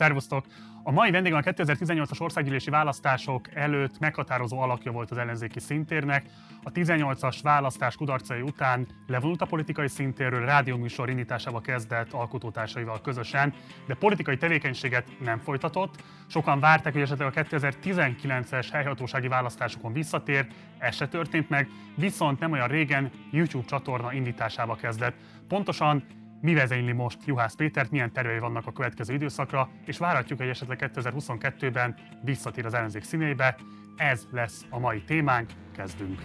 Szervusztok! A mai vendégem a 2018-as országgyűlési választások előtt meghatározó alakja volt az ellenzéki szintérnek. A 18-as választás kudarcai után levonult a politikai szintérről, rádióműsor indításába kezdett alkotótársaival közösen, de politikai tevékenységet nem folytatott. Sokan várták, hogy esetleg a 2019-es helyhatósági választásokon visszatér, ez se történt meg, viszont nem olyan régen YouTube csatorna indításába kezdett. Pontosan mi vezényli most Juhász Pétert, milyen tervei vannak a következő időszakra, és várhatjuk, hogy esetleg 2022-ben visszatér az ellenzék színeibe. Ez lesz a mai témánk, kezdünk!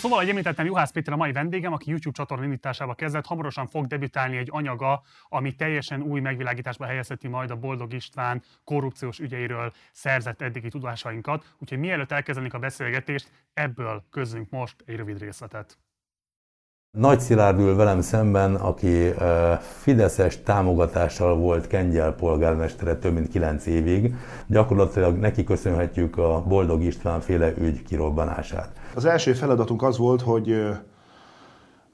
Szóval, ahogy említettem, Juhász Péter a mai vendégem, aki YouTube csatorna indításába kezdett, hamarosan fog debütálni egy anyaga, ami teljesen új megvilágításba helyezheti majd a Boldog István korrupciós ügyeiről szerzett eddigi tudásainkat. Úgyhogy mielőtt elkezdenénk a beszélgetést, ebből közünk most egy rövid részletet. Nagy Szilárd ül velem szemben, aki Fideszes támogatással volt Kengyel polgármestere több mint 9 évig. Gyakorlatilag neki köszönhetjük a Boldog István féle ügy kirobbanását. Az első feladatunk az volt, hogy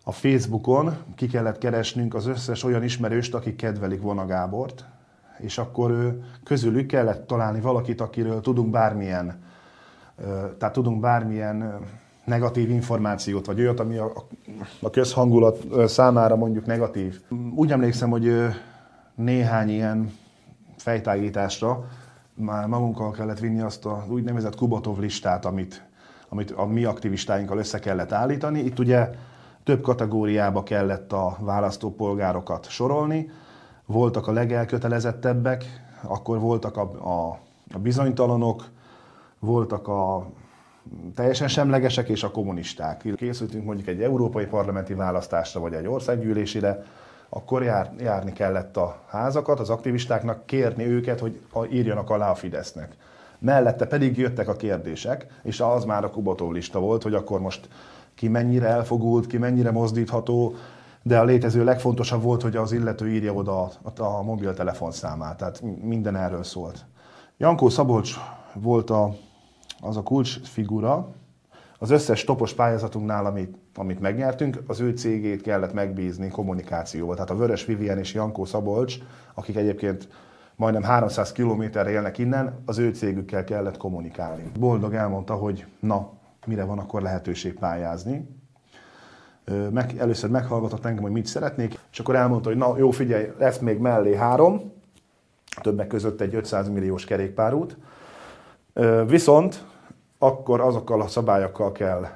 a Facebookon ki kellett keresnünk az összes olyan ismerőst, akik kedvelik Vona Gábort, és akkor közülük kellett találni valakit, akiről tudunk bármilyen, tehát tudunk bármilyen negatív információt, vagy olyat, ami a, a közhangulat számára mondjuk negatív. Úgy emlékszem, hogy néhány ilyen fejtágításra már magunkkal kellett vinni azt a úgynevezett Kubotov listát, amit, amit a mi aktivistáinkkal össze kellett állítani. Itt ugye több kategóriába kellett a választópolgárokat sorolni. Voltak a legelkötelezettebbek, akkor voltak a, a, a bizonytalanok, voltak a teljesen semlegesek és a kommunisták. Készültünk mondjuk egy európai parlamenti választásra, vagy egy országgyűlésére, akkor jár, járni kellett a házakat, az aktivistáknak kérni őket, hogy írjanak alá a Fidesznek. Mellette pedig jöttek a kérdések, és az már a Kubotó lista volt, hogy akkor most ki mennyire elfogult, ki mennyire mozdítható, de a létező legfontosabb volt, hogy az illető írja oda a, a mobiltelefon számát, tehát minden erről szólt. Jankó Szabolcs volt a az a kulcsfigura, az összes topos pályázatunknál, amit, amit megnyertünk, az ő cégét kellett megbízni kommunikációval. Tehát a Vörös Vivien és Jankó Szabolcs, akik egyébként majdnem 300 kilométerre élnek innen, az ő cégükkel kellett kommunikálni. Boldog elmondta, hogy na, mire van akkor lehetőség pályázni. Meg, először meghallgatott engem, hogy mit szeretnék, és akkor elmondta, hogy na jó, figyelj, lesz még mellé három, többek között egy 500 milliós kerékpárút, Viszont akkor azokkal a szabályokkal kell,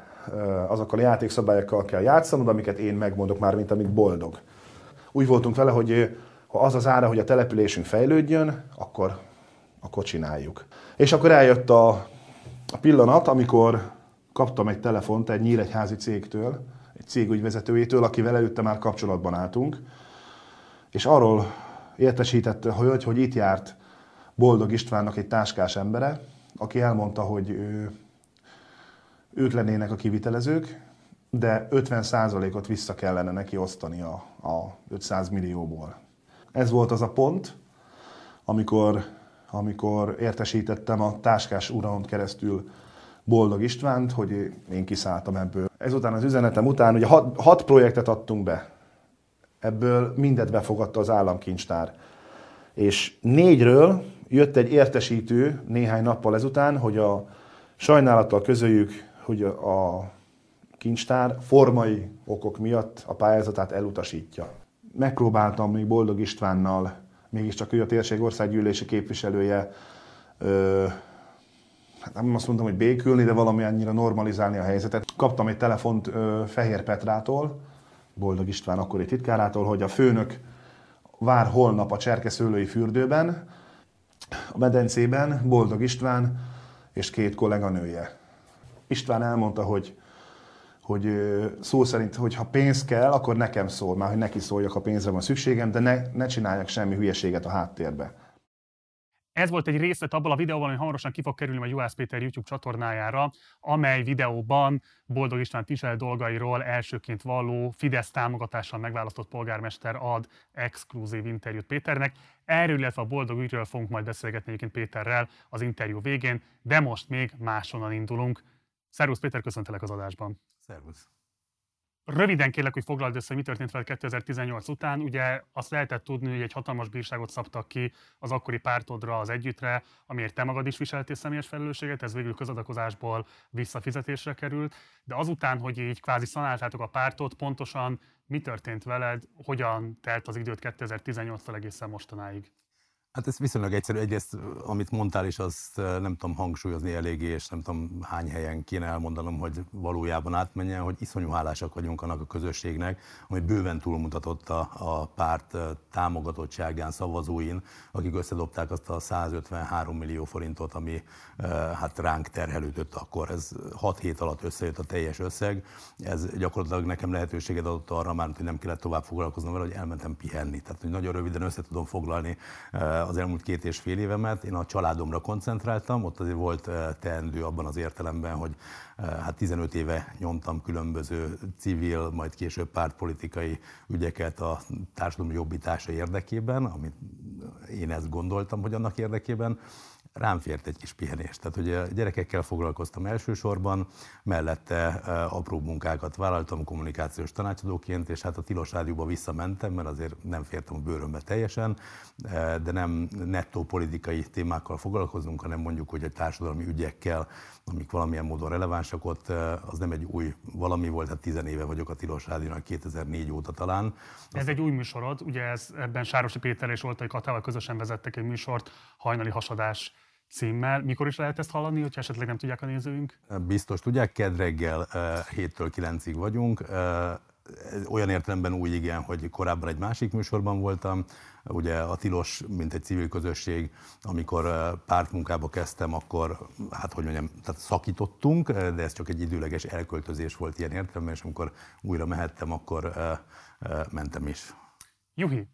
azokkal a játékszabályokkal kell játszanod, amiket én megmondok már, mint amit boldog. Úgy voltunk vele, hogy ha az az ára, hogy a településünk fejlődjön, akkor, akkor csináljuk. És akkor eljött a, a pillanat, amikor kaptam egy telefont egy nyíregyházi cégtől, egy cégügyvezetőjétől, akivel előtte már kapcsolatban álltunk, és arról értesítette, hogy, hogy itt járt Boldog Istvánnak egy táskás embere, aki elmondta, hogy ő, ők lennének a kivitelezők, de 50%-ot vissza kellene neki osztani a, a 500 millióból. Ez volt az a pont, amikor, amikor értesítettem a táskás uramon keresztül Boldog Istvánt, hogy én kiszálltam ebből. Ezután az üzenetem után ugye hat, hat projektet adtunk be. Ebből mindet befogadta az államkincstár. És négyről jött egy értesítő néhány nappal ezután, hogy a sajnálattal közöljük, hogy a kincstár formai okok miatt a pályázatát elutasítja. Megpróbáltam még Boldog Istvánnal, mégiscsak ő a térség országgyűlési képviselője, ö, hát nem azt mondtam, hogy békülni, de valami annyira normalizálni a helyzetet. Kaptam egy telefont ö, Fehér Petrától, Boldog István akkori titkárától, hogy a főnök vár holnap a cserkeszőlői fürdőben, a medencében Boldog István és két kolléganője. István elmondta, hogy, hogy szó szerint, hogy ha pénz kell, akkor nekem szól, már hogy neki szóljak, ha pénzre van szükségem, de ne, ne csináljak semmi hülyeséget a háttérbe. Ez volt egy részlet abból a videóban, ami hamarosan ki fog kerülni a Juhász Péter YouTube csatornájára, amely videóban Boldog István Tisel dolgairól elsőként valló Fidesz támogatással megválasztott polgármester ad exkluzív interjút Péternek. Erről, illetve a boldog ügyről fogunk majd beszélgetni egyébként Péterrel az interjú végén, de most még máshonnan indulunk. Szervusz Péter, köszöntelek az adásban. Szervusz. Röviden kérlek, hogy foglald össze, mi történt veled 2018 után. Ugye azt lehetett tudni, hogy egy hatalmas bírságot szabtak ki az akkori pártodra, az együttre, amiért te magad is viseltél személyes felelősséget, ez végül közadakozásból visszafizetésre került. De azután, hogy így kvázi szanáltátok a pártot, pontosan mi történt veled, hogyan telt az időt 2018-tól egészen mostanáig? Hát ez viszonylag egyszerű. Egyrészt, amit mondtál is, azt nem tudom hangsúlyozni eléggé, és nem tudom hány helyen kéne elmondanom, hogy valójában átmenjen, hogy iszonyú hálásak vagyunk annak a közösségnek, ami bőven túlmutatott a, a párt támogatottságán, szavazóin, akik összedobták azt a 153 millió forintot, ami hát ránk terhelődött akkor. Ez 6 hét alatt összejött a teljes összeg. Ez gyakorlatilag nekem lehetőséget adott arra már, hogy nem kellett tovább foglalkoznom vele, hogy elmentem pihenni. Tehát, hogy nagyon röviden össze tudom foglalni az elmúlt két és fél évemet. Én a családomra koncentráltam, ott azért volt eh, teendő abban az értelemben, hogy eh, hát 15 éve nyomtam különböző civil, majd később pártpolitikai ügyeket a társadalmi jobbítása érdekében, amit én ezt gondoltam, hogy annak érdekében rám fért egy kis pihenés. Tehát hogy gyerekekkel foglalkoztam elsősorban, mellette apró munkákat vállaltam kommunikációs tanácsadóként, és hát a Tilos Rádióba visszamentem, mert azért nem fértem a bőrömbe teljesen, de nem nettó politikai témákkal foglalkozunk, hanem mondjuk, hogy a társadalmi ügyekkel, amik valamilyen módon relevánsak ott, az nem egy új valami volt, hát 10 éve vagyok a Tilos Rádiónak, 2004 óta talán. Ez egy új műsorod, ugye ez, ebben Sárosi Péter és Oltai Katával közösen vezettek egy műsort, hajnali hasadás címmel. Mikor is lehet ezt hallani, hogyha esetleg nem tudják a nézőink? Biztos tudják, kedd reggel 7-től 9-ig vagyunk. Olyan értelemben új igen, hogy korábban egy másik műsorban voltam, ugye a Tilos, mint egy civil közösség, amikor pártmunkába kezdtem, akkor, hát hogy mondjam, tehát szakítottunk, de ez csak egy időleges elköltözés volt ilyen értelemben, és amikor újra mehettem, akkor mentem is. Juhi,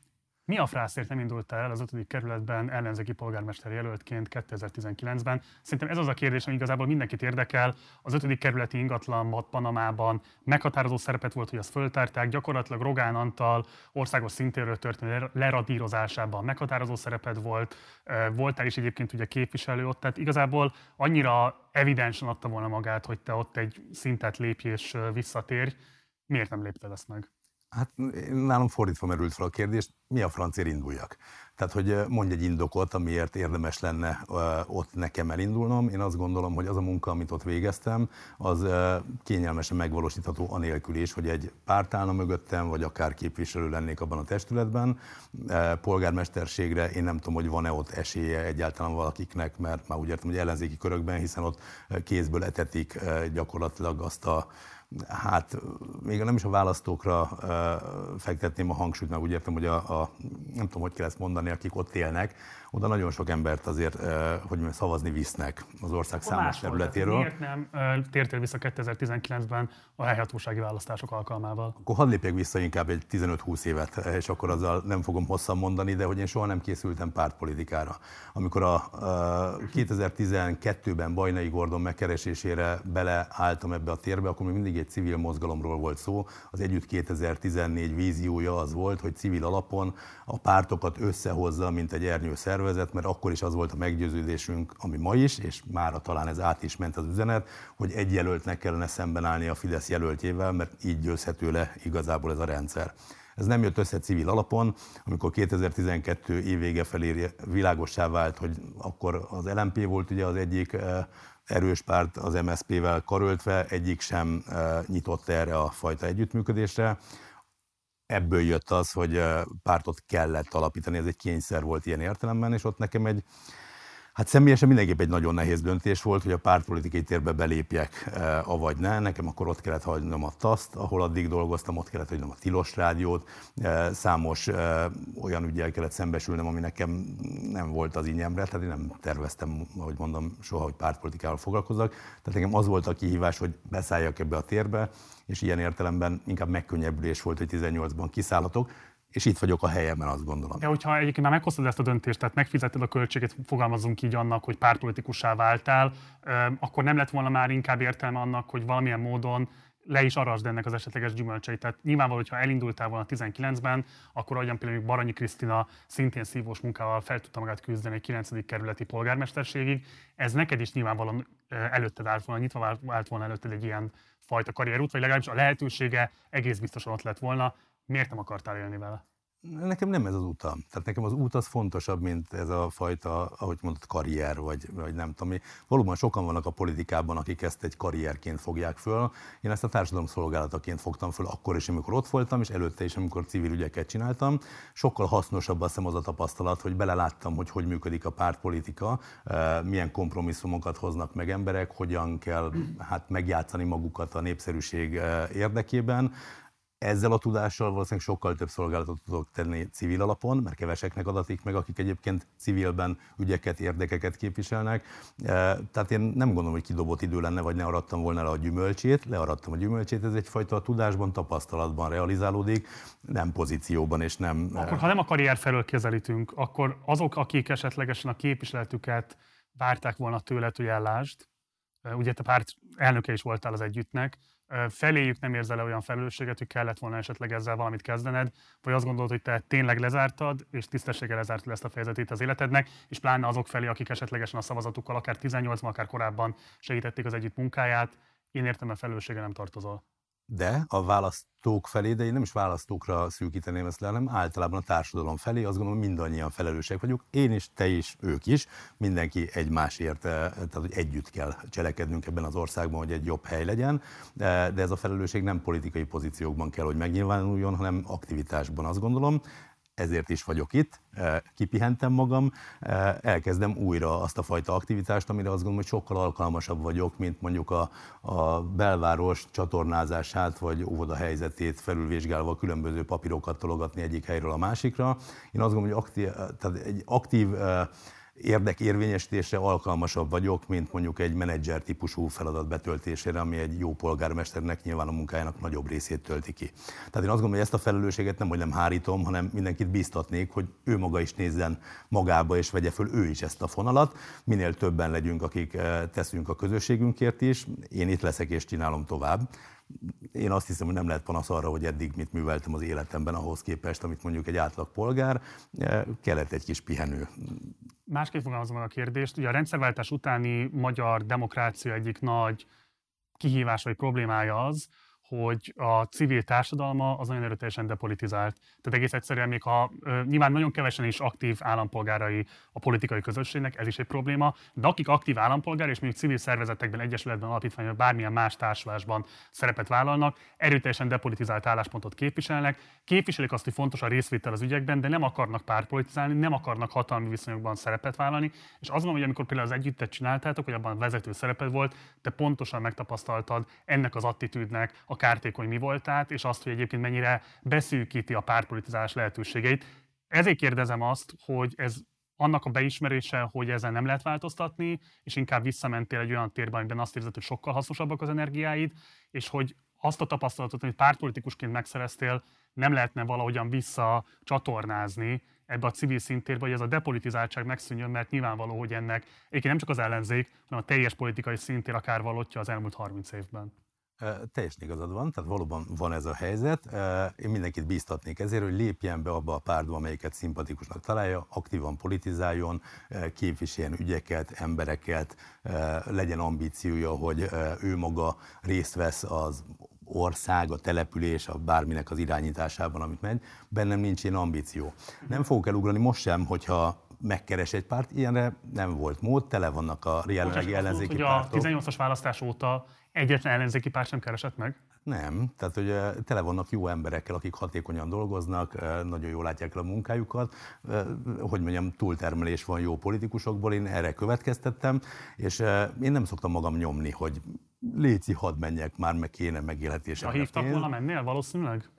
mi a frászért nem indult el az 5. kerületben ellenzéki polgármester jelöltként 2019-ben? Szerintem ez az a kérdés, ami igazából mindenkit érdekel. Az 5. kerületi ingatlan Panamában meghatározó szerepet volt, hogy azt föltárták. Gyakorlatilag Rogán Antal országos szintéről történő leradírozásában meghatározó szerepet volt. Voltál is egyébként ugye képviselő ott, tehát igazából annyira evidensen adta volna magát, hogy te ott egy szintet lépj és visszatérj. Miért nem lépted ezt meg? Hát nálam fordítva merült fel a kérdés, mi a francér induljak? Tehát, hogy mondj egy indokot, amiért érdemes lenne ott nekem elindulnom. Én azt gondolom, hogy az a munka, amit ott végeztem, az kényelmesen megvalósítható anélkül is, hogy egy párt állna mögöttem, vagy akár képviselő lennék abban a testületben. Polgármesterségre én nem tudom, hogy van-e ott esélye egyáltalán valakiknek, mert már úgy értem, hogy ellenzéki körökben, hiszen ott kézből etetik gyakorlatilag azt a hát még nem is a választókra fektetném a hangsúlyt, mert úgy értem, hogy a, a, nem tudom, hogy kell ezt mondani, akik ott élnek, oda nagyon sok embert azért, uh, hogy szavazni visznek az ország Akkor számos területéről. Miért nem uh, tértél vissza 2019-ben a helyhatósági választások alkalmával? Akkor hadd lépjek vissza inkább egy 15-20 évet, és akkor azzal nem fogom hosszan mondani, de hogy én soha nem készültem pártpolitikára. Amikor a uh, 2012-ben Bajnai Gordon megkeresésére beleálltam ebbe a térbe, akkor még mindig mindig egy civil mozgalomról volt szó. Az Együtt 2014 víziója az volt, hogy civil alapon a pártokat összehozza, mint egy ernyő szervezet, mert akkor is az volt a meggyőződésünk, ami ma is, és mára talán ez át is ment az üzenet, hogy egy jelöltnek kellene szemben állni a Fidesz jelöltjével, mert így győzhető le igazából ez a rendszer. Ez nem jött össze civil alapon, amikor 2012 év vége felé világossá vált, hogy akkor az LMP volt ugye az egyik eh, erős párt az MSZP-vel karöltve, egyik sem e, nyitott erre a fajta együttműködésre. Ebből jött az, hogy pártot kellett alapítani, ez egy kényszer volt ilyen értelemben, és ott nekem egy Hát személyesen mindenképp egy nagyon nehéz döntés volt, hogy a pártpolitikai térbe belépjek, avagy ne. Nekem akkor ott kellett hagynom a TASZT, ahol addig dolgoztam, ott kellett hagynom a Tilos Rádiót. Számos olyan ügyel kellett szembesülnem, ami nekem nem volt az ínyemre, tehát én nem terveztem, ahogy mondom, soha, hogy pártpolitikával foglalkozzak. Tehát nekem az volt a kihívás, hogy beszálljak ebbe a térbe, és ilyen értelemben inkább megkönnyebbülés volt, hogy 18-ban kiszállhatok és itt vagyok a helyemben, azt gondolom. De hogyha egyébként már meghoztad ezt a döntést, tehát megfizetted a költséget, fogalmazunk így annak, hogy pártpolitikussá váltál, akkor nem lett volna már inkább értelme annak, hogy valamilyen módon le is arasd ennek az esetleges gyümölcseit. Tehát nyilvánvaló, hogyha elindultál volna 19-ben, akkor ahogyan például Baranyi Krisztina szintén szívós munkával fel tudta magát küzdeni egy 9. kerületi polgármesterségig, ez neked is nyilvánvalóan előtted állt volna, nyitva állt volna előtted egy ilyen fajta karrierút, vagy legalábbis a lehetősége egész biztosan ott lett volna. Miért nem akartál élni vele? Nekem nem ez az utam. Tehát nekem az út az fontosabb, mint ez a fajta, ahogy mondott, karrier, vagy, vagy nem tudom. Valóban sokan vannak a politikában, akik ezt egy karrierként fogják föl. Én ezt a társadalom szolgálataként fogtam föl akkor is, amikor ott voltam, és előtte is, amikor civil ügyeket csináltam. Sokkal hasznosabb azt hiszem az a tapasztalat, hogy beleláttam, hogy hogy működik a pártpolitika, eh, milyen kompromisszumokat hoznak meg emberek, hogyan kell hát megjátszani magukat a népszerűség eh, érdekében ezzel a tudással valószínűleg sokkal több szolgálatot tudok tenni civil alapon, mert keveseknek adatik meg, akik egyébként civilben ügyeket, érdekeket képviselnek. E, tehát én nem gondolom, hogy kidobott idő lenne, vagy ne arattam volna le a gyümölcsét. Learattam a gyümölcsét, ez egyfajta tudásban, tapasztalatban realizálódik, nem pozícióban és nem... E, akkor ha nem a karrier felől kezelítünk, akkor azok, akik esetlegesen a képviseletüket várták volna tőled, hogy ellásd, e, ugye te párt elnöke is voltál az együttnek, feléjük nem érzel olyan felelősséget, hogy kellett volna esetleg ezzel valamit kezdened, vagy azt gondolod, hogy te tényleg lezártad, és tisztességgel lezártad ezt a fejezetét az életednek, és pláne azok felé, akik esetlegesen a szavazatukkal akár 18 akár korábban segítették az együtt munkáját, én értem, a felelőssége nem tartozol de a választók felé, de én nem is választókra szűkíteném ezt le, hanem általában a társadalom felé, azt gondolom mindannyian felelősek vagyunk, én is, te is, ők is, mindenki egymásért, eh, tehát hogy együtt kell cselekednünk ebben az országban, hogy egy jobb hely legyen, de, de ez a felelősség nem politikai pozíciókban kell, hogy megnyilvánuljon, hanem aktivitásban azt gondolom ezért is vagyok itt, kipihentem magam, elkezdem újra azt a fajta aktivitást, amire azt gondolom, hogy sokkal alkalmasabb vagyok, mint mondjuk a, a belváros csatornázását vagy óvoda helyzetét felülvizsgálva különböző papírokat tologatni egyik helyről a másikra. Én azt gondolom, hogy aktív, tehát egy aktív érdekérvényesítésre alkalmasabb vagyok, mint mondjuk egy menedzser típusú feladat betöltésére, ami egy jó polgármesternek nyilván a munkájának nagyobb részét tölti ki. Tehát én azt gondolom, hogy ezt a felelősséget nem, hogy nem hárítom, hanem mindenkit biztatnék, hogy ő maga is nézzen magába, és vegye föl ő is ezt a fonalat. Minél többen legyünk, akik eh, teszünk a közösségünkért is. Én itt leszek és csinálom tovább én azt hiszem, hogy nem lehet panasz arra, hogy eddig mit műveltem az életemben ahhoz képest, amit mondjuk egy átlag polgár, eh, kellett egy kis pihenő. Másképp fogalmazom a kérdést. Ugye a rendszerváltás utáni magyar demokrácia egyik nagy kihívása vagy problémája az, hogy a civil társadalma az nagyon erőteljesen depolitizált. Tehát egész egyszerűen még ha nyilván nagyon kevesen is aktív állampolgárai a politikai közösségnek, ez is egy probléma, de akik aktív állampolgár és mondjuk civil szervezetekben, egyesületben, alapítványban, bármilyen más társulásban szerepet vállalnak, erőteljesen depolitizált álláspontot képviselnek, képviselik azt, hogy fontos a részvétel az ügyekben, de nem akarnak pártpolitizálni, nem akarnak hatalmi viszonyokban szerepet vállalni, és az van, hogy amikor például az együttet csináltátok, hogy abban vezető szerepet volt, te pontosan megtapasztaltad ennek az attitűdnek, a kártékony mi voltát, és azt, hogy egyébként mennyire beszűkíti a párpolitizálás lehetőségeit. Ezért kérdezem azt, hogy ez annak a beismerése, hogy ezen nem lehet változtatni, és inkább visszamentél egy olyan térben, amiben azt érzed, hogy sokkal hasznosabbak az energiáid, és hogy azt a tapasztalatot, amit pártpolitikusként megszereztél, nem lehetne valahogyan visszacsatornázni ebbe a civil szintérbe, hogy ez a depolitizáltság megszűnjön, mert nyilvánvaló, hogy ennek egyébként nem csak az ellenzék, hanem a teljes politikai szintér akár valottja az elmúlt 30 évben. Teljesen igazad van, tehát valóban van ez a helyzet. Én mindenkit bíztatnék ezért, hogy lépjen be abba a pártba, amelyiket szimpatikusnak találja, aktívan politizáljon, képviseljen ügyeket, embereket, legyen ambíciója, hogy ő maga részt vesz az ország, a település, a bárminek az irányításában, amit megy. Bennem nincs ilyen ambíció. Nem fogok elugrani most sem, hogyha megkeres egy párt, ilyenre nem volt mód, tele vannak a jelenlegi ellenzéki hogy pártok. a 18-as választás óta egyetlen ellenzéki párt sem keresett meg? Nem, tehát hogy tele vannak jó emberekkel, akik hatékonyan dolgoznak, nagyon jól látják el a munkájukat, hogy mondjam, túltermelés van jó politikusokból, én erre következtettem, és én nem szoktam magam nyomni, hogy léci, hadd menjek már, meg kéne megélhetésem. Ha hívtak volna mennél valószínűleg?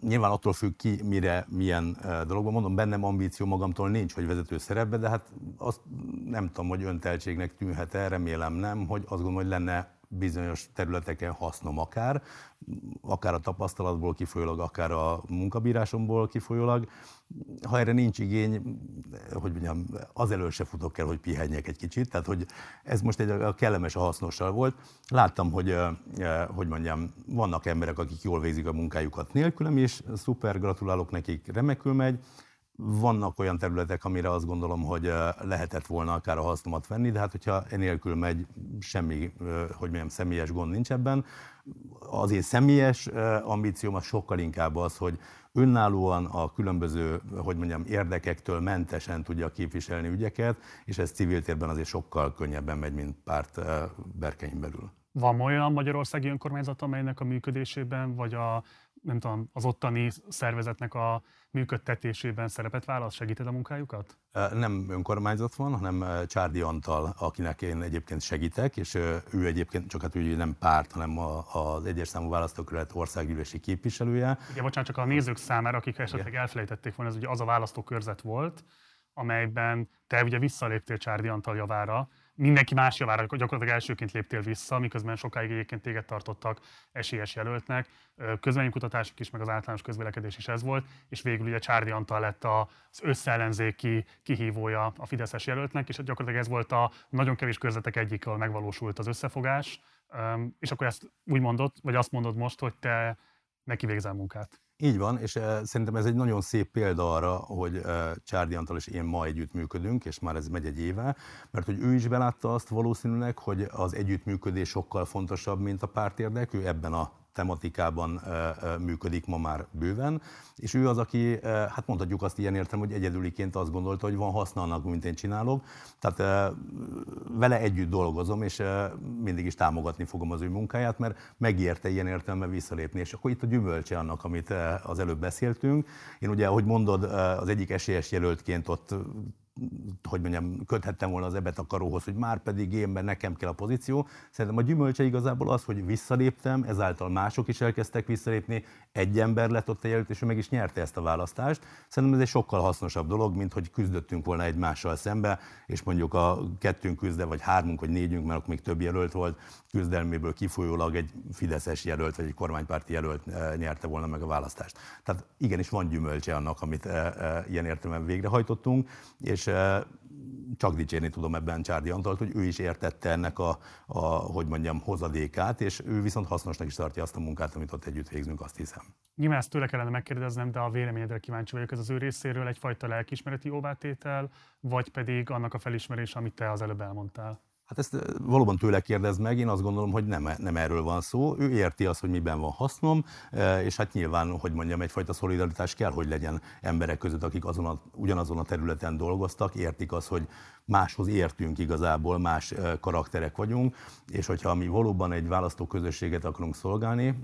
Nyilván attól függ ki, mire, milyen dologban. Mondom, bennem ambíció magamtól nincs, hogy vezető szerepbe, de hát azt nem tudom, hogy önteltségnek tűnhet el, remélem nem, hogy azt gondolom, hogy lenne bizonyos területeken hasznom akár, akár a tapasztalatból kifolyólag, akár a munkabírásomból kifolyólag. Ha erre nincs igény, hogy mondjam, azelőtt se futok el, hogy pihenjek egy kicsit, tehát hogy ez most egy a kellemes, a hasznossal volt. Láttam, hogy, hogy mondjam, vannak emberek, akik jól végzik a munkájukat nélkülem, és szuper, gratulálok nekik, remekül megy, vannak olyan területek, amire azt gondolom, hogy lehetett volna akár a hasznomat venni, de hát hogyha enélkül megy, semmi, hogy mondjam, személyes gond nincs ebben. Az én személyes ambícióm az sokkal inkább az, hogy önállóan a különböző, hogy mondjam, érdekektől mentesen tudja képviselni ügyeket, és ez civil térben azért sokkal könnyebben megy, mint párt berkein belül. Van olyan magyarországi önkormányzat, amelynek a működésében, vagy a, nem tudom, az ottani szervezetnek a működtetésében szerepet vállal? Segíted a munkájukat? Nem önkormányzat van, hanem Csárdi Antal, akinek én egyébként segítek, és ő egyébként csak hát ő nem párt, hanem az egyes számú választókerület országgyűlési képviselője. Igen, bocsánat, csak a nézők számára, akik esetleg elfelejtették volna, ez ugye az a választókörzet volt, amelyben te ugye visszaléptél Csárdi Antal javára, mindenki más javára gyakorlatilag elsőként léptél vissza, miközben sokáig egyébként téged tartottak esélyes jelöltnek. Közvénykutatások is, meg az általános közvélekedés is ez volt, és végül ugye Csárdi Antal lett az összeellenzéki kihívója a Fideszes jelöltnek, és gyakorlatilag ez volt a nagyon kevés körzetek egyik, ahol megvalósult az összefogás. És akkor ezt úgy mondod, vagy azt mondod most, hogy te neki végzel munkát. Így van, és uh, szerintem ez egy nagyon szép példa arra, hogy uh, Csárdi Antal és én ma együtt működünk, és már ez megy egy éve, mert hogy ő is belátta azt valószínűleg, hogy az együttműködés sokkal fontosabb, mint a pártérdek, ő ebben a tematikában működik ma már bőven, és ő az, aki, hát mondhatjuk azt ilyen értem, hogy egyedüliként azt gondolta, hogy van haszna annak, mint én csinálok, tehát vele együtt dolgozom, és mindig is támogatni fogom az ő munkáját, mert megérte ilyen értelme visszalépni, és akkor itt a gyümölcse annak, amit az előbb beszéltünk. Én ugye, ahogy mondod, az egyik esélyes jelöltként ott hogy mondjam, köthettem volna az ebet a karóhoz, hogy már pedig én, mert nekem kell a pozíció. Szerintem a gyümölcse igazából az, hogy visszaléptem, ezáltal mások is elkezdtek visszalépni, egy ember lett ott a jelölt, és ő meg is nyerte ezt a választást. Szerintem ez egy sokkal hasznosabb dolog, mint hogy küzdöttünk volna egymással szembe, és mondjuk a kettőnk küzde, vagy hármunk, vagy négyünk, mert akkor még több jelölt volt, küzdelméből kifolyólag egy Fideszes jelölt, vagy egy kormánypárti jelölt eh, nyerte volna meg a választást. Tehát igenis van gyümölcse annak, amit eh, eh, ilyen értelemben végrehajtottunk, és csak dicsérni tudom ebben Csárdi Antalt, hogy ő is értette ennek a, a, hogy mondjam, hozadékát, és ő viszont hasznosnak is tartja azt a munkát, amit ott együtt végzünk, azt hiszem. Nyilván ezt tőle kellene megkérdeznem, de a véleményedre kíváncsi vagyok, ez az ő részéről egyfajta lelkismereti óvátétel, vagy pedig annak a felismerés, amit te az előbb elmondtál? Hát ezt valóban tőle kérdez meg, én azt gondolom, hogy nem, nem erről van szó. Ő érti azt, hogy miben van hasznom, és hát nyilván, hogy mondjam, egyfajta szolidaritás kell, hogy legyen emberek között, akik azon a, ugyanazon a területen dolgoztak, értik azt, hogy máshoz értünk igazából, más karakterek vagyunk, és hogyha mi valóban egy választóközösséget akarunk szolgálni,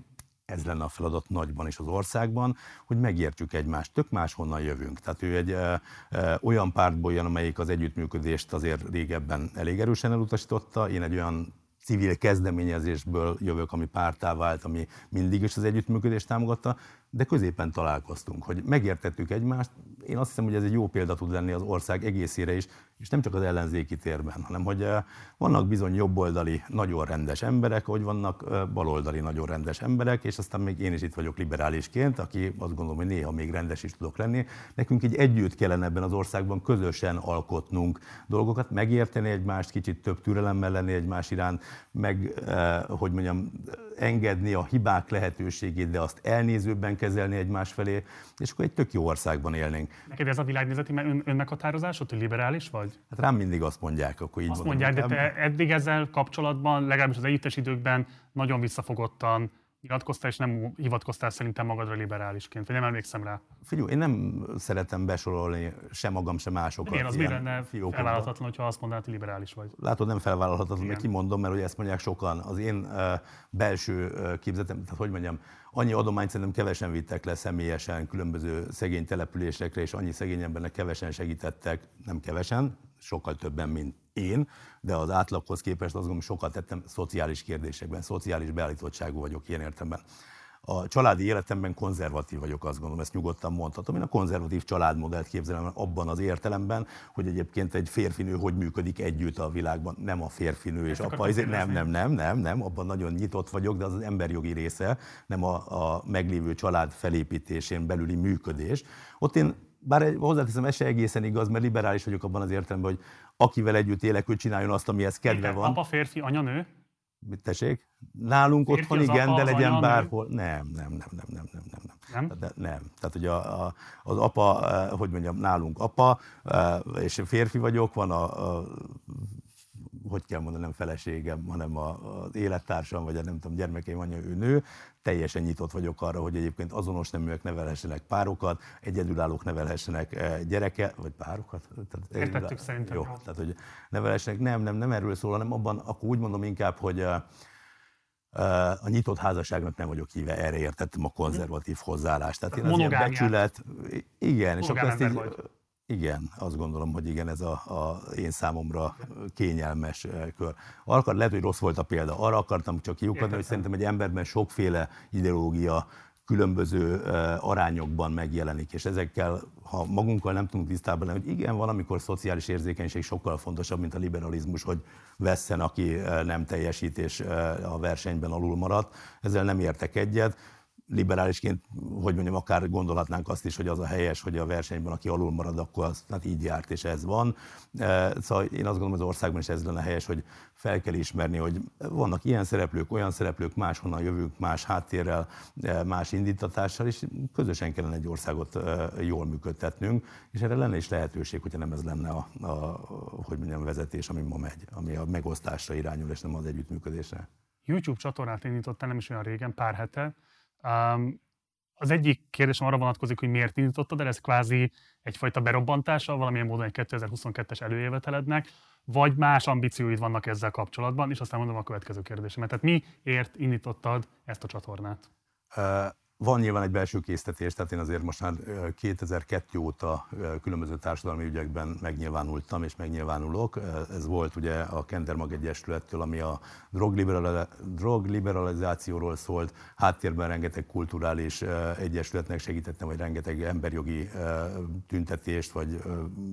ez lenne a feladat nagyban és az országban, hogy megértjük egymást, tök máshonnan jövünk. Tehát ő egy e, e, olyan pártból jön, amelyik az együttműködést azért régebben elég erősen elutasította, én egy olyan civil kezdeményezésből jövök, ami pártá vált, ami mindig is az együttműködést támogatta, de középen találkoztunk, hogy megértettük egymást. Én azt hiszem, hogy ez egy jó példa tud lenni az ország egészére is, és nem csak az ellenzéki térben, hanem hogy eh, vannak bizony jobboldali, nagyon rendes emberek, hogy vannak eh, baloldali, nagyon rendes emberek, és aztán még én is itt vagyok liberálisként, aki azt gondolom, hogy néha még rendes is tudok lenni. Nekünk így együtt kellene ebben az országban közösen alkotnunk dolgokat, megérteni egymást, kicsit több türelemmel lenni egymás iránt, meg, eh, hogy mondjam, engedni a hibák lehetőségét, de azt elnézőbben kezelni egymás felé, és akkor egy tök jó országban élnénk. Neked ez a világnézeti ön, önmeghatározásod, hogy liberális vagy? Hát rám mindig azt mondják, akkor így Azt mondják, de te eddig ezzel kapcsolatban, legalábbis az együttes időkben nagyon visszafogottan nyilatkoztál, és nem hivatkoztál szerintem magadra liberálisként, vagy nem emlékszem rá. Figyelj, én nem szeretem besorolni sem magam, sem másokat. Igen, az miért lenne felvállalhatatlan, hogyha azt mondanád, hogy liberális vagy? Látod, nem felvállalhatatlan, mert kimondom, mert hogy ezt mondják sokan. Az én uh, belső uh, képzetem, tehát hogy mondjam, annyi adományt szerintem kevesen vittek le személyesen különböző szegény településekre, és annyi szegény embernek kevesen segítettek, nem kevesen, sokkal többen, mint én, de az átlaghoz képest azt gondolom, sokat tettem szociális kérdésekben, szociális beállítottságú vagyok ilyen értemben. a családi életemben konzervatív vagyok, azt gondolom, ezt nyugodtan mondhatom. Én a konzervatív családmodellt képzelem abban az értelemben, hogy egyébként egy férfinő hogy működik együtt a világban, nem a férfinő és apa, ezért nem, nem, nem, nem, nem, abban nagyon nyitott vagyok, de az az emberjogi része, nem a, a meglévő család felépítésén belüli működés. Ott én bár hozzáteszem, ez se egészen igaz, mert liberális vagyok abban az értelemben, hogy akivel együtt élek, ő csináljon azt, amihez kedve Igen, van. Apa, férfi, anya, nő? Mit tessék? Nálunk Férfi otthon igen, apa, de legyen anya, bárhol. Nem, nem, nem, nem, nem, nem, nem. Nem? De, nem. Tehát, hogy a, a, az apa, eh, hogy mondjam, nálunk apa, eh, és férfi vagyok, van a, a hogy kell mondani, nem feleségem, hanem a, az élettársam, vagy a nem tudom, gyermekeim anya, ő nő, teljesen nyitott vagyok arra, hogy egyébként azonos neműek nevelhessenek párokat, egyedülállók nevelhessenek eh, gyereke, vagy párokat? Tehát Értettük egyedülálló- szerintem, Jó, tehát hogy nevelhessenek, nem, nem, nem erről szól, hanem abban, akkor úgy mondom inkább, hogy eh, eh, a nyitott házasságnak nem vagyok híve, erre értettem a konzervatív hozzáállást. Tehát én az ilyen Monogámiát. becsület, igen, és akkor ezt így, vagy. Igen, azt gondolom, hogy igen, ez a, a én számomra kényelmes kör. Akar, lehet, hogy rossz volt a példa. Arra akartam csak kiukadni, hogy szerintem egy emberben sokféle ideológia különböző arányokban megjelenik, és ezekkel, ha magunkkal nem tudunk tisztában lenni, hogy igen, van, amikor szociális érzékenység sokkal fontosabb, mint a liberalizmus, hogy vesszen, aki nem teljesít és a versenyben alul maradt. Ezzel nem értek egyet liberálisként, hogy mondjam, akár gondolhatnánk azt is, hogy az a helyes, hogy a versenyben, aki alul marad, akkor az hát így járt, és ez van. Eh, Szóval én azt gondolom, az országban is ez lenne helyes, hogy fel kell ismerni, hogy vannak ilyen szereplők, olyan szereplők, máshonnan jövünk, más háttérrel, eh, más indítatással, és közösen kellene egy országot eh, jól működtetnünk, és erre lenne is lehetőség, hogyha nem ez lenne a, a hogy mondjam, vezetés, ami ma megy, ami a megosztásra irányul, és nem az együttműködésre. YouTube csatornát indítottál nem is olyan régen, pár hete. Um, az egyik kérdésem arra vonatkozik, hogy miért indítottad el, ez kvázi egyfajta berobbantása, valamilyen módon egy 2022-es előévetelednek, vagy más ambícióid vannak ezzel kapcsolatban, és aztán mondom a következő kérdésemet. Tehát miért indítottad ezt a csatornát? Ö, Van nyilván egy belső késztetés, tehát én azért most már ö, 2002 óta különböző társadalmi ügyekben megnyilvánultam és megnyilvánulok. Ez volt ugye a Kendermag Egyesülettől, ami a drogliberali- drogliberalizációról szólt. Háttérben rengeteg kulturális egyesületnek segítettem, vagy rengeteg emberjogi tüntetést, vagy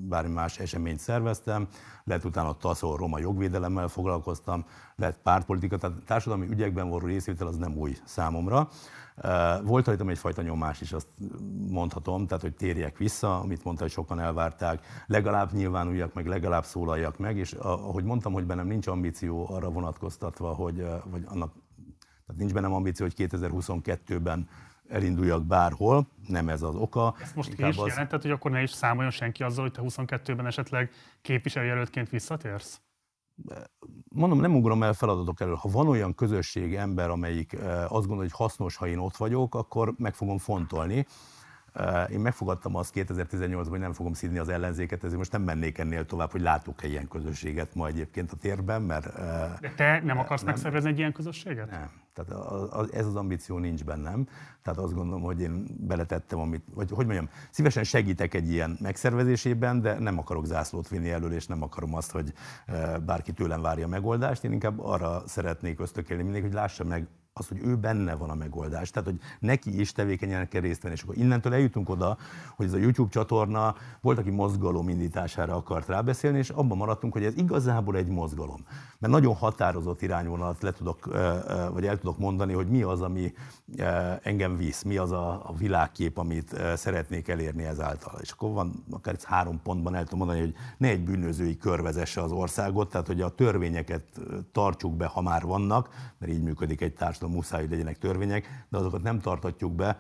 bármi más eseményt szerveztem. Lett utána a TASZO roma jogvédelemmel foglalkoztam, lett pártpolitika, tehát társadalmi ügyekben való részvétel az nem új számomra. Volt rajtam egyfajta nyomás is, azt mondhatom, tehát hogy térjek vissza, amit mondta, hogy sokan elvárták, legalább nyilvánuljak meg, legalább szólaljak meg, és ahogy mondtam, hogy bennem nincs ambíció arra vonatkoztatva, hogy, vagy annak, tehát nincs bennem ambíció, hogy 2022-ben elinduljak bárhol, nem ez az oka. Ezt most ki is jelented, hogy akkor ne is számoljon senki azzal, hogy te 22-ben esetleg képviselőjelöltként visszatérsz? Mondom, nem ugrom el feladatok elől. Ha van olyan közösség, ember, amelyik azt gondolja, hogy hasznos, ha én ott vagyok, akkor meg fogom fontolni. Én megfogadtam azt 2018-ban, hogy nem fogom szídni az ellenzéket, ezért most nem mennék ennél tovább, hogy látok-e ilyen közösséget ma egyébként a térben, mert De te nem akarsz megszervezni egy ilyen közösséget? nem. Tehát ez az ambíció nincs bennem. Tehát azt gondolom, hogy én beletettem, amit, vagy hogy mondjam, szívesen segítek egy ilyen megszervezésében, de nem akarok zászlót vinni elől, és nem akarom azt, hogy bárki tőlem várja a megoldást. Én inkább arra szeretnék ösztökélni mindenki, hogy lássa meg az, hogy ő benne van a megoldás. Tehát, hogy neki is tevékenyen kell részt venni. És akkor innentől eljutunk oda, hogy ez a YouTube csatorna volt, aki mozgalom indítására akart rábeszélni, és abban maradtunk, hogy ez igazából egy mozgalom. Mert nagyon határozott irányvonalat le tudok, vagy el tudok mondani, hogy mi az, ami engem visz, mi az a, világkép, amit szeretnék elérni ezáltal. És akkor van, akár itt három pontban el tudom mondani, hogy ne egy bűnözői kör vezesse az országot, tehát hogy a törvényeket tartsuk be, ha már vannak, mert így működik egy társadalom, muszáj, hogy legyenek törvények, de azokat nem tartatjuk be,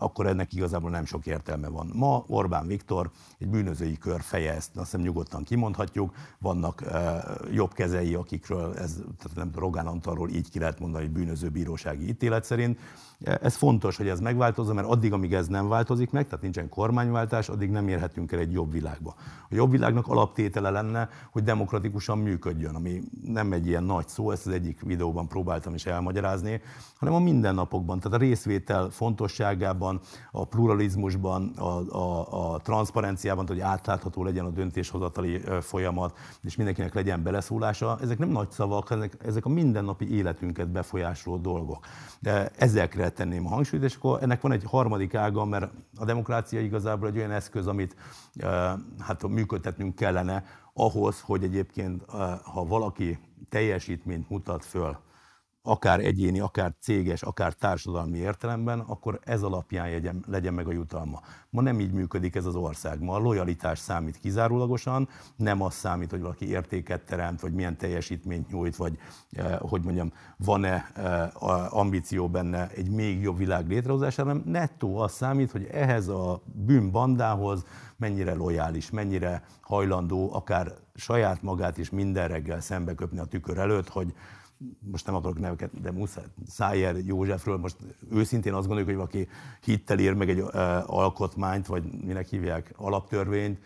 akkor ennek igazából nem sok értelme van. Ma Orbán Viktor egy bűnözői kör feje, ezt azt hiszem nyugodtan kimondhatjuk, vannak uh, jobb kezei, akikről, ez, tehát nem Rogán Antalról így ki lehet mondani, hogy bűnöző bírósági ítélet szerint. Ez fontos, hogy ez megváltozza, mert addig, amíg ez nem változik meg, tehát nincsen kormányváltás, addig nem érhetünk el egy jobb világba. A jobb világnak alaptétele lenne, hogy demokratikusan működjön, ami nem egy ilyen nagy szó, ezt az egyik videóban próbáltam is elmagyarázni, hanem a mindennapokban, tehát a részvétel fontosságában, a pluralizmusban, a, a, a transzparenciában, hogy átlátható legyen a döntéshozatali folyamat, és mindenkinek legyen beleszólása. Ezek nem nagy szavak, ezek, ezek a mindennapi életünket befolyásoló dolgok. De ezekre erre tenném a hangsúlyt, és akkor ennek van egy harmadik ága, mert a demokrácia igazából egy olyan eszköz, amit hát működtetnünk kellene ahhoz, hogy egyébként ha valaki teljesítményt mutat föl, akár egyéni, akár céges, akár társadalmi értelemben, akkor ez alapján legyen, legyen meg a jutalma. Ma nem így működik ez az ország. Ma a lojalitás számít kizárólagosan, nem az számít, hogy valaki értéket teremt, vagy milyen teljesítményt nyújt, vagy eh, hogy mondjam, van-e eh, ambíció benne egy még jobb világ létrehozására, hanem nettó az számít, hogy ehhez a bűnbandához mennyire lojális, mennyire hajlandó akár saját magát is minden reggel szembeköpni a tükör előtt, hogy most nem akarok neveket, de Muszáj, Szájer Józsefről most őszintén azt gondoljuk, hogy valaki hittel ír meg egy alkotmányt, vagy minek hívják, alaptörvényt,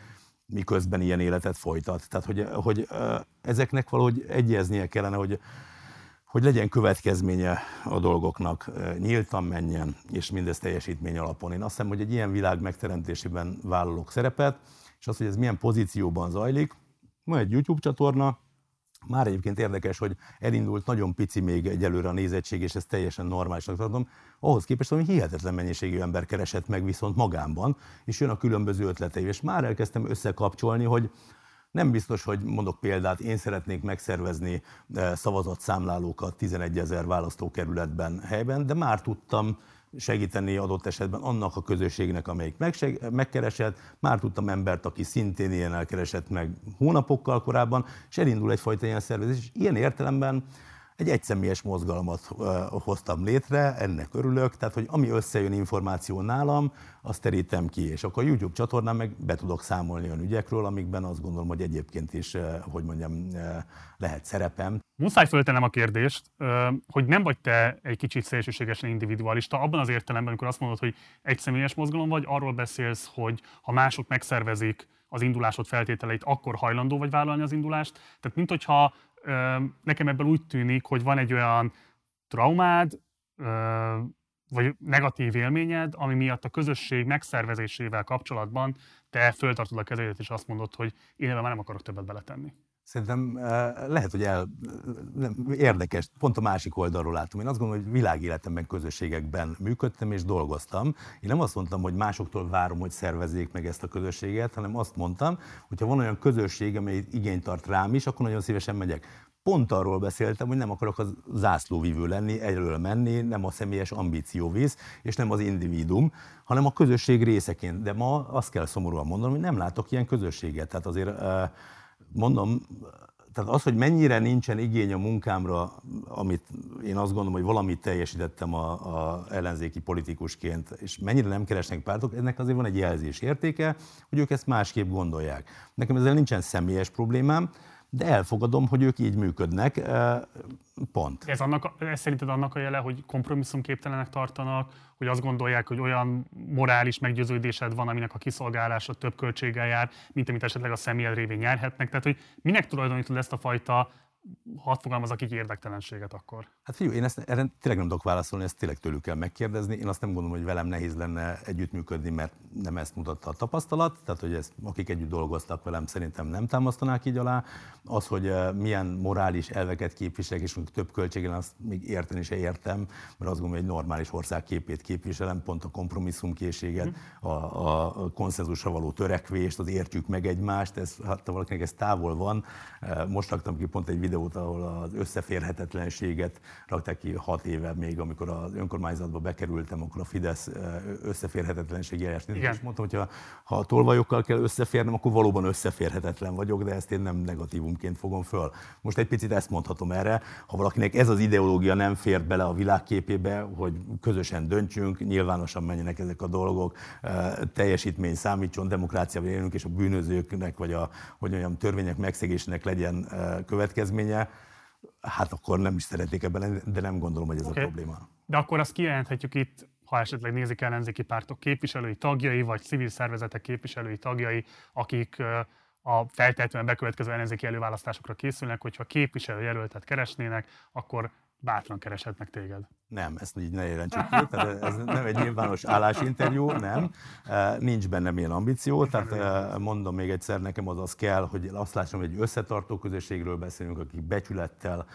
miközben ilyen életet folytat. Tehát, hogy, hogy ezeknek valahogy egyeznie kellene, hogy, hogy legyen következménye a dolgoknak, nyíltan menjen, és mindez teljesítmény alapon. Én azt hiszem, hogy egy ilyen világ megteremtésében vállalok szerepet, és az, hogy ez milyen pozícióban zajlik, van egy YouTube csatorna, már egyébként érdekes, hogy elindult nagyon pici még egyelőre a nézettség, és ez teljesen normálisnak tartom. Ahhoz képest, hogy hihetetlen mennyiségű ember keresett meg viszont magámban, és jön a különböző ötletei. És már elkezdtem összekapcsolni, hogy nem biztos, hogy mondok példát, én szeretnék megszervezni eh, szavazatszámlálókat 11 ezer választókerületben helyben, de már tudtam segíteni adott esetben annak a közösségnek, amelyik megseg, megkeresett. Már tudtam embert, aki szintén ilyen elkeresett meg hónapokkal korábban, és elindul egyfajta ilyen szervezés. És ilyen értelemben egy egyszemélyes mozgalmat hoztam létre, ennek örülök, tehát hogy ami összejön információ nálam, azt terítem ki, és akkor a YouTube csatornán meg be tudok számolni olyan ügyekről, amikben azt gondolom, hogy egyébként is, hogy mondjam, lehet szerepem. Muszáj föltenem a kérdést, hogy nem vagy te egy kicsit szélsőségesen individualista, abban az értelemben, amikor azt mondod, hogy egy személyes mozgalom vagy, arról beszélsz, hogy ha mások megszervezik az indulásod feltételeit, akkor hajlandó vagy vállalni az indulást. Tehát, mint hogyha nekem ebből úgy tűnik, hogy van egy olyan traumád, vagy negatív élményed, ami miatt a közösség megszervezésével kapcsolatban te föltartod a kezedet, és azt mondod, hogy én ebben már nem akarok többet beletenni. Szerintem lehet, hogy el, érdekes, pont a másik oldalról látom. Én azt gondolom, hogy világéletemben közösségekben működtem és dolgoztam. Én nem azt mondtam, hogy másoktól várom, hogy szervezzék meg ezt a közösséget, hanem azt mondtam, hogy ha van olyan közösség, amely igényt tart rám is, akkor nagyon szívesen megyek. Pont arról beszéltem, hogy nem akarok az zászlóvívő lenni, egyről menni, nem a személyes ambíció visz, és nem az individum, hanem a közösség részeként. De ma azt kell szomorúan mondanom, hogy nem látok ilyen közösséget. Tehát azért mondom, tehát az, hogy mennyire nincsen igény a munkámra, amit én azt gondolom, hogy valamit teljesítettem a, a ellenzéki politikusként, és mennyire nem keresnek pártok, ennek azért van egy jelzés értéke, hogy ők ezt másképp gondolják. Nekem ezzel nincsen személyes problémám, de elfogadom, hogy ők így működnek, pont. Ez, annak, ez szerinted annak a jele, hogy kompromisszumképtelenek tartanak, hogy azt gondolják, hogy olyan morális meggyőződésed van, aminek a kiszolgálása több költséggel jár, mint amit esetleg a személyed révén nyerhetnek. Tehát, hogy minek tulajdonítod ezt a fajta hadd fogalmazok így érdektelenséget akkor. Hát figyelj, én ezt erre tényleg nem tudok válaszolni, ezt tényleg tőlük kell megkérdezni. Én azt nem gondolom, hogy velem nehéz lenne együttműködni, mert nem ezt mutatta a tapasztalat. Tehát, hogy ezt, akik együtt dolgoztak velem, szerintem nem támasztanák így alá. Az, hogy eh, milyen morális elveket képviselek, és több költségen, azt még érteni se értem, mert azt gondolom, hogy egy normális ország képét képviselem, pont a kompromisszumkészséget, mm. a, a konszenzusra való törekvést, az értjük meg egymást, ez, hát valakinek ez távol van. Eh, most raktam ki pont egy videót, ahol az összeférhetetlenséget rakták ki hat éve még, amikor az önkormányzatba bekerültem, akkor a Fidesz összeférhetetlenségi eljárás. És mondtam, hogy ha, ha a tolvajokkal kell összeférnem, akkor valóban összeférhetetlen vagyok, de ezt én nem negatívumként fogom föl. Most egy picit ezt mondhatom erre, ha valakinek ez az ideológia nem fér bele a világképébe, hogy közösen döntsünk, nyilvánosan menjenek ezek a dolgok, teljesítmény számítson, demokráciában élünk, és a bűnözőknek, vagy a hogy mondjam, törvények megszegésének legyen következménye, hát akkor nem is szeretnék ebben lenni, de nem gondolom, hogy ez okay. a probléma. De akkor azt kijelenthetjük itt, ha esetleg nézik ellenzéki pártok képviselői tagjai, vagy civil szervezetek képviselői tagjai, akik a feltétlenül bekövetkező ellenzéki előválasztásokra készülnek, hogyha képviselőjelöltet keresnének, akkor bátran kereshetnek téged. Nem, ezt így ne jelentsük ki, tehát ez nem egy nyilvános állásinterjú, nem. Nincs bennem ilyen ambíció, tehát mondom még egyszer, nekem az az kell, hogy azt lássam, hogy egy összetartó közösségről beszélünk, akik becsülettel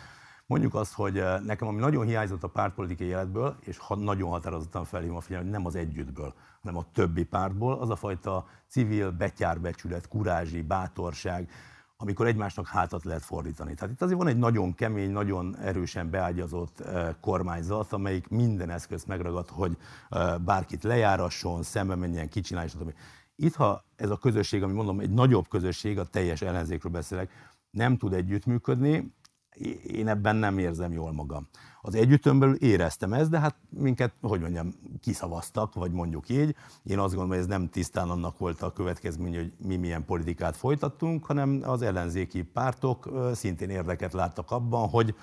mondjuk azt, hogy nekem ami nagyon hiányzott a pártpolitikai életből, és ha nagyon határozottan felhívom a figyelmet, nem az együttből, hanem a többi pártból, az a fajta civil betyárbecsület, kurázsi, bátorság, amikor egymásnak hátat lehet fordítani. Tehát itt azért van egy nagyon kemény, nagyon erősen beágyazott kormányzat, amelyik minden eszközt megragad, hogy bárkit lejárasson, szembe menjen, kicsinálja, stb. Itt, ha ez a közösség, ami mondom, egy nagyobb közösség, a teljes ellenzékről beszélek, nem tud együttműködni, én ebben nem érzem jól magam. Az együttön belül éreztem ezt, de hát minket, hogy mondjam, kiszavaztak, vagy mondjuk így. Én azt gondolom, hogy ez nem tisztán annak volt a következmény, hogy mi milyen politikát folytattunk, hanem az ellenzéki pártok szintén érdeket láttak abban, hogy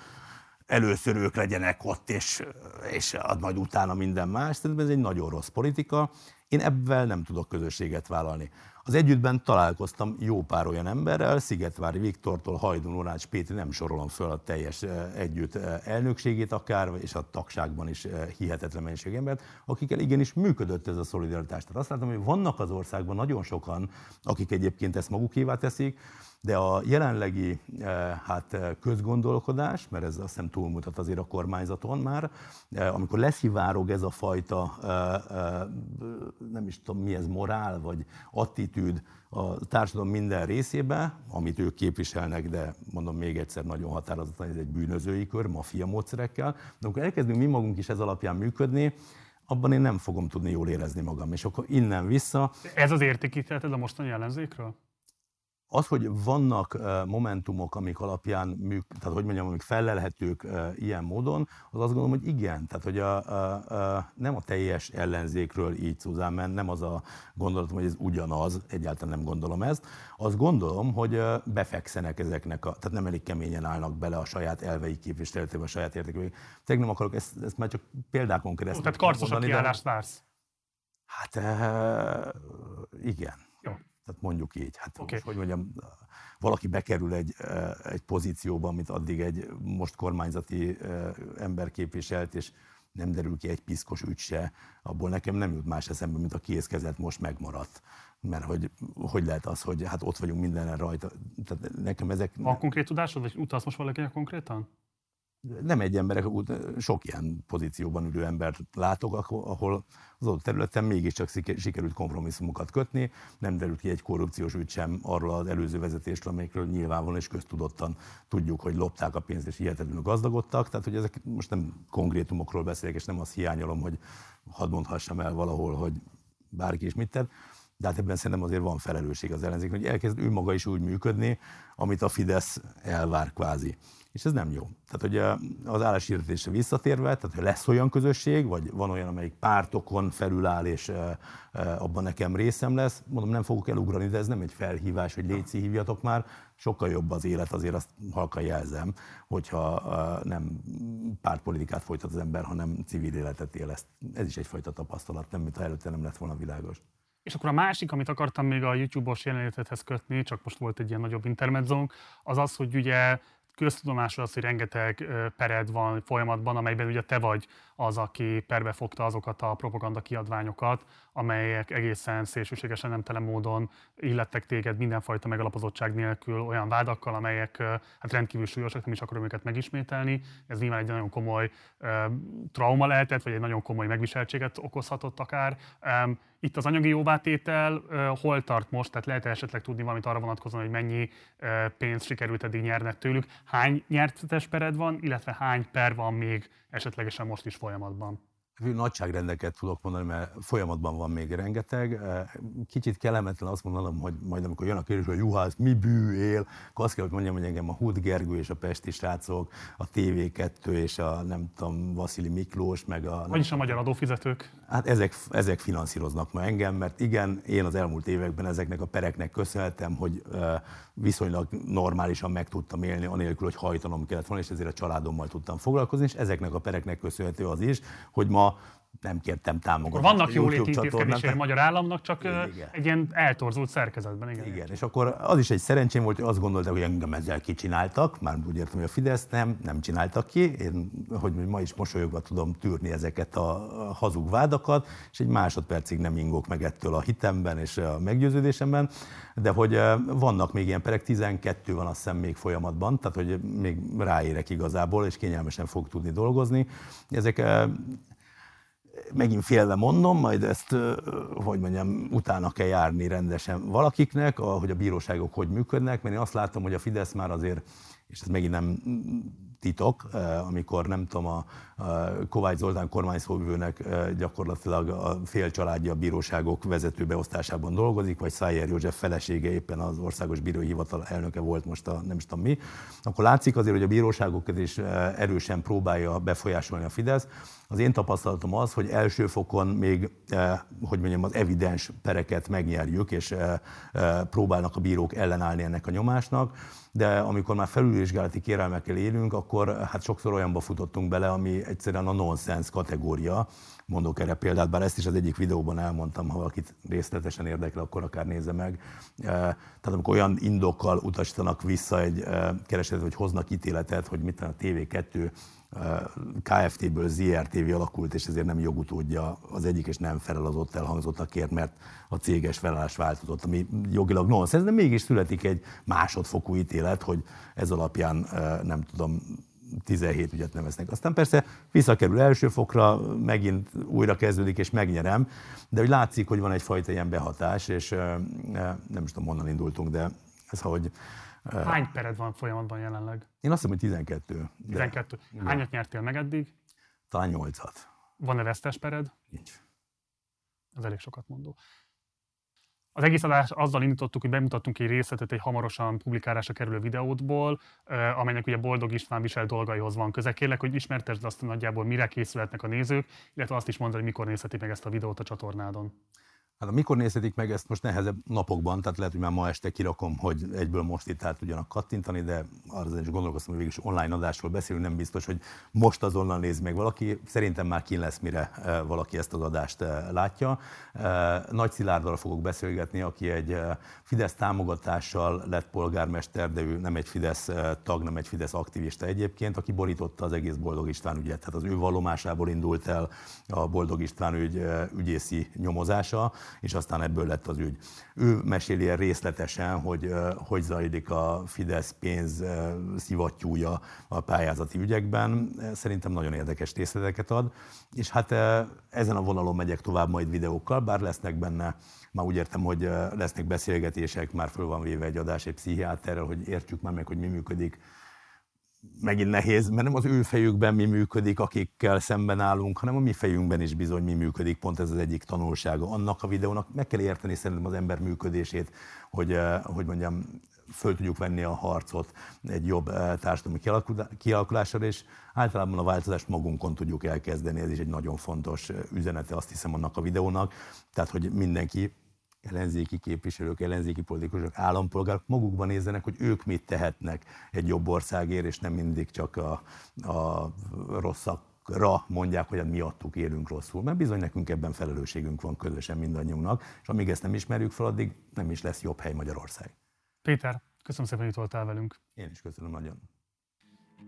először ők legyenek ott, és, és majd utána minden más. Szerintem ez egy nagyon rossz politika. Én ebben nem tudok közösséget vállalni. Az együttben találkoztam jó pár olyan emberrel, Szigetvári Viktortól, Hajdun Orács Péter, nem sorolom föl a teljes együtt elnökségét akár, és a tagságban is hihetetlen mennyiség embert, akikkel igenis működött ez a szolidaritás. Tehát azt látom, hogy vannak az országban nagyon sokan, akik egyébként ezt magukévá teszik, de a jelenlegi eh, hát, eh, közgondolkodás, mert ez azt hiszem túlmutat azért a kormányzaton már, eh, amikor leszivárog ez a fajta, nem is tudom mi ez, morál vagy attitűd a társadalom minden részébe, amit ők képviselnek, de mondom még egyszer nagyon határozottan, ez egy bűnözői kör, maffia módszerekkel. De amikor elkezdünk mi magunk is ez alapján működni, abban én nem fogom tudni jól érezni magam. És akkor innen vissza... Ez az értékítéleted a mostani ellenzékről? Az, hogy vannak momentumok, amik alapján, műk, tehát hogy mondjam, amik felelhetők ilyen módon, az azt gondolom, hogy igen. Tehát, hogy a, a, a, nem a teljes ellenzékről így Szuzán, mert nem az a gondolatom, hogy ez ugyanaz, egyáltalán nem gondolom ezt. Azt gondolom, hogy befekszenek ezeknek, a, tehát nem elég keményen állnak bele a saját elveik képviseletébe, a saját értékei. Tegnap nem akarok ezt, ezt már csak példákon keresztül. Tehát karcosabb kiállást vársz? Hát e, igen. Tehát mondjuk így. Hát okay. hogy mondjam, valaki bekerül egy, egy pozícióba, amit addig egy most kormányzati ember képviselt, és nem derül ki egy piszkos ügy se, abból nekem nem jut más eszembe, mint a kézkezet most megmaradt. Mert hogy, hogy lehet az, hogy hát ott vagyunk mindenre rajta. Tehát nekem ezek... Van konkrét tudásod, vagy utalsz most valakinek konkrétan? Nem egy ember, sok ilyen pozícióban ülő embert látok, ahol az adott területen mégiscsak sikerült kompromisszumokat kötni, nem derült ki egy korrupciós ügy sem arról az előző vezetésről, amelyekről nyilvánvalóan és köztudottan tudjuk, hogy lopták a pénzt és hihetetlenül gazdagodtak, tehát hogy ezek most nem konkrétumokról beszélek, és nem azt hiányolom, hogy hadd mondhassam el valahol, hogy bárki is mit tett, de hát ebben szerintem azért van felelősség az ellenzék, hogy elkezd ő maga is úgy működni, amit a Fidesz elvár kvázi és ez nem jó. Tehát, hogy az álláshirdetésre visszatérve, tehát hogy lesz olyan közösség, vagy van olyan, amelyik pártokon felüláll, és abban nekem részem lesz, mondom, nem fogok elugrani, de ez nem egy felhívás, hogy léci hívjatok már, sokkal jobb az élet, azért azt halka jelzem, hogyha nem pártpolitikát folytat az ember, hanem civil életet él. Ezt. Ez is egyfajta tapasztalat, nem mintha előtte nem lett volna világos. És akkor a másik, amit akartam még a YouTube-os jelenlétethez kötni, csak most volt egy ilyen nagyobb intermedzónk, az az, hogy ugye köztudomásról az, hogy rengeteg pered van folyamatban, amelyben ugye te vagy az, aki perbe fogta azokat a propaganda kiadványokat, amelyek egészen szélsőségesen nemtelen módon illettek téged mindenfajta megalapozottság nélkül olyan vádakkal, amelyek hát rendkívül súlyosak, nem is akarom őket megismételni. Ez nyilván egy nagyon komoly trauma lehetett, vagy egy nagyon komoly megviseltséget okozhatott akár. Itt az anyagi jóvátétel hol tart most? Tehát lehet esetleg tudni valamit arra vonatkozóan, hogy mennyi pénzt sikerült eddig nyernek tőlük? Hány nyertetes pered van, illetve hány per van még esetlegesen most is folyamatban? Nagyságrendeket tudok mondani, mert folyamatban van még rengeteg. Kicsit kellemetlen azt mondanom, hogy majd amikor jön a kérdés, hogy juhász, mi bű él, akkor azt kell, hogy mondjam, hogy engem a Hud Gergő és a Pesti srácok, a TV2 és a nem tudom, Vasili Miklós, meg a... Vagyis a magyar adófizetők. Hát ezek, ezek finanszíroznak ma engem, mert igen, én az elmúlt években ezeknek a pereknek köszönhetem, hogy viszonylag normálisan meg tudtam élni, anélkül, hogy hajtanom kellett volna, és ezért a családommal tudtam foglalkozni, és ezeknek a pereknek köszönhető az is, hogy ma nem kértem támogatást. Akkor vannak jóléti intézkedései a magyar államnak, csak igen. egy ilyen eltorzult szerkezetben. Igen. igen, és akkor az is egy szerencsém volt, hogy azt gondolták, hogy engem ezzel kicsináltak, már úgy értem, hogy a Fidesz nem, nem csináltak ki. Én, hogy ma is mosolyogva tudom tűrni ezeket a hazug vádakat, és egy másodpercig nem ingok meg ettől a hitemben és a meggyőződésemben, de hogy vannak még ilyen perek, 12 van azt hiszem még folyamatban, tehát hogy még ráérek igazából, és kényelmesen fog tudni dolgozni. Ezek megint félve mondom, majd ezt, hogy mondjam, utána kell járni rendesen valakiknek, hogy a bíróságok hogy működnek, mert én azt látom, hogy a Fidesz már azért, és ez megint nem titok, amikor nem tudom, a Kovács Zoltán kormányszóvivőnek gyakorlatilag a fél családja a bíróságok vezetőbeosztásában dolgozik, vagy Szájer József felesége éppen az országos bírói hivatal elnöke volt most a nem is tudom mi, akkor látszik azért, hogy a bíróságokat is erősen próbálja befolyásolni a Fidesz. Az én tapasztalatom az, hogy első fokon még, hogy mondjam, az evidens pereket megnyerjük, és próbálnak a bírók ellenállni ennek a nyomásnak de amikor már felülvizsgálati kérelmekkel élünk, akkor hát sokszor olyanba futottunk bele, ami egyszerűen a nonsens kategória. Mondok erre példát, bár ezt is az egyik videóban elmondtam, ha valakit részletesen érdekel, akkor akár nézze meg. Eh, tehát amikor olyan indokkal utasítanak vissza egy eh, keresetet, hogy hoznak ítéletet, hogy mit a TV2 KFT-ből ZRTV alakult, és ezért nem jogutódja az egyik, és nem felel az ott elhangzottakért, mert a céges felállás változott, ami jogilag nonsens, de mégis születik egy másodfokú ítélet, hogy ez alapján nem tudom, 17 ügyet neveznek. Aztán persze visszakerül első fokra, megint újra kezdődik, és megnyerem, de hogy látszik, hogy van egyfajta ilyen behatás, és nem is tudom, honnan indultunk, de ez, hogy Hány pered van folyamatban jelenleg? Én azt hiszem, hogy 12. 12. De... Hányat nyertél meg eddig? Talán 8-at. Van-e vesztes pered? Nincs. Ez elég sokat mondó. Az egész adást azzal indítottuk, hogy bemutattunk egy részletet egy hamarosan publikálásra kerülő videótból, amelynek ugye Boldog István visel dolgaihoz van köze. Kérlek, hogy ismertesd azt nagyjából, mire készülhetnek a nézők, illetve azt is mondani, hogy mikor nézhetik meg ezt a videót a csatornádon. Hát mikor nézhetik meg ezt most nehezebb napokban, tehát lehet, hogy már ma este kirakom, hogy egyből most itt át tudjanak kattintani, de arra is gondolkoztam, hogy végülis online adásról beszélünk, nem biztos, hogy most azonnal néz meg valaki. Szerintem már kín lesz, mire e, valaki ezt az adást e, látja. E, Nagy Szilárddal fogok beszélgetni, aki egy Fidesz támogatással lett polgármester, de ő nem egy Fidesz tag, nem egy Fidesz aktivista egyébként, aki borította az egész Boldog István ügyet. Tehát az ő vallomásából indult el a Boldog István ügy ügyészi nyomozása és aztán ebből lett az ügy. Ő meséli el részletesen, hogy hogy zajlik a Fidesz pénz szivattyúja a pályázati ügyekben. Szerintem nagyon érdekes részleteket ad, és hát ezen a vonalon megyek tovább majd videókkal, bár lesznek benne már úgy értem, hogy lesznek beszélgetések, már föl van véve egy adás egy pszichiáterrel, hogy értjük már meg, hogy mi működik megint nehéz, mert nem az ő fejükben mi működik, akikkel szemben állunk, hanem a mi fejünkben is bizony mi működik, pont ez az egyik tanulsága annak a videónak. Meg kell érteni szerintem az ember működését, hogy, eh, hogy mondjam, föl tudjuk venni a harcot egy jobb eh, társadalmi kialakulásra, és általában a változást magunkon tudjuk elkezdeni, ez is egy nagyon fontos eh, üzenete, azt hiszem, annak a videónak. Tehát, hogy mindenki ellenzéki képviselők, ellenzéki politikusok, állampolgárok magukban nézzenek, hogy ők mit tehetnek egy jobb országért, és nem mindig csak a, a rosszakra mondják, hogy hát miattuk élünk rosszul. Mert bizony nekünk ebben felelősségünk van közösen mindannyiunknak, és amíg ezt nem ismerjük fel, addig nem is lesz jobb hely Magyarország. Péter, köszönöm szépen, hogy itt voltál velünk. Én is köszönöm nagyon.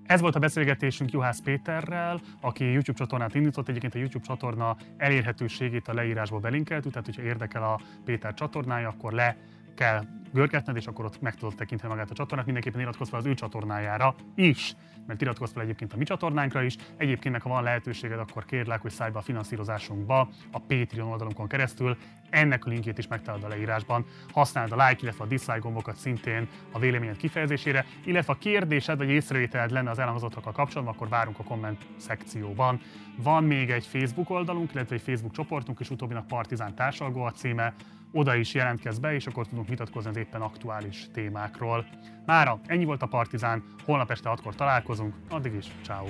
Ez volt a beszélgetésünk Juhász Péterrel, aki YouTube csatornát indított. Egyébként a YouTube csatorna elérhetőségét a leírásból belinkeltük, tehát hogyha érdekel a Péter csatornája, akkor le kell görgetned, és akkor ott meg tudod tekinteni magát a csatornát. Mindenképpen iratkozz fel az ő csatornájára is, mert iratkozz fel egyébként a mi csatornánkra is. Egyébként, ha van lehetőséged, akkor kérlek, hogy szállj be a finanszírozásunkba a Patreon oldalunkon keresztül. Ennek a linkjét is megtalálod a leírásban. Használd a like, illetve a dislike gombokat szintén a véleményed kifejezésére, illetve a kérdésed vagy észrevételed lenne az elhangzottakkal kapcsolatban, akkor várunk a komment szekcióban. Van még egy Facebook oldalunk, illetve egy Facebook csoportunk, és utóbbinak Partizán társalgó a címe oda is jelentkezz be, és akkor tudunk vitatkozni az éppen aktuális témákról. Mára ennyi volt a Partizán, holnap este 6-kor találkozunk, addig is, ciao.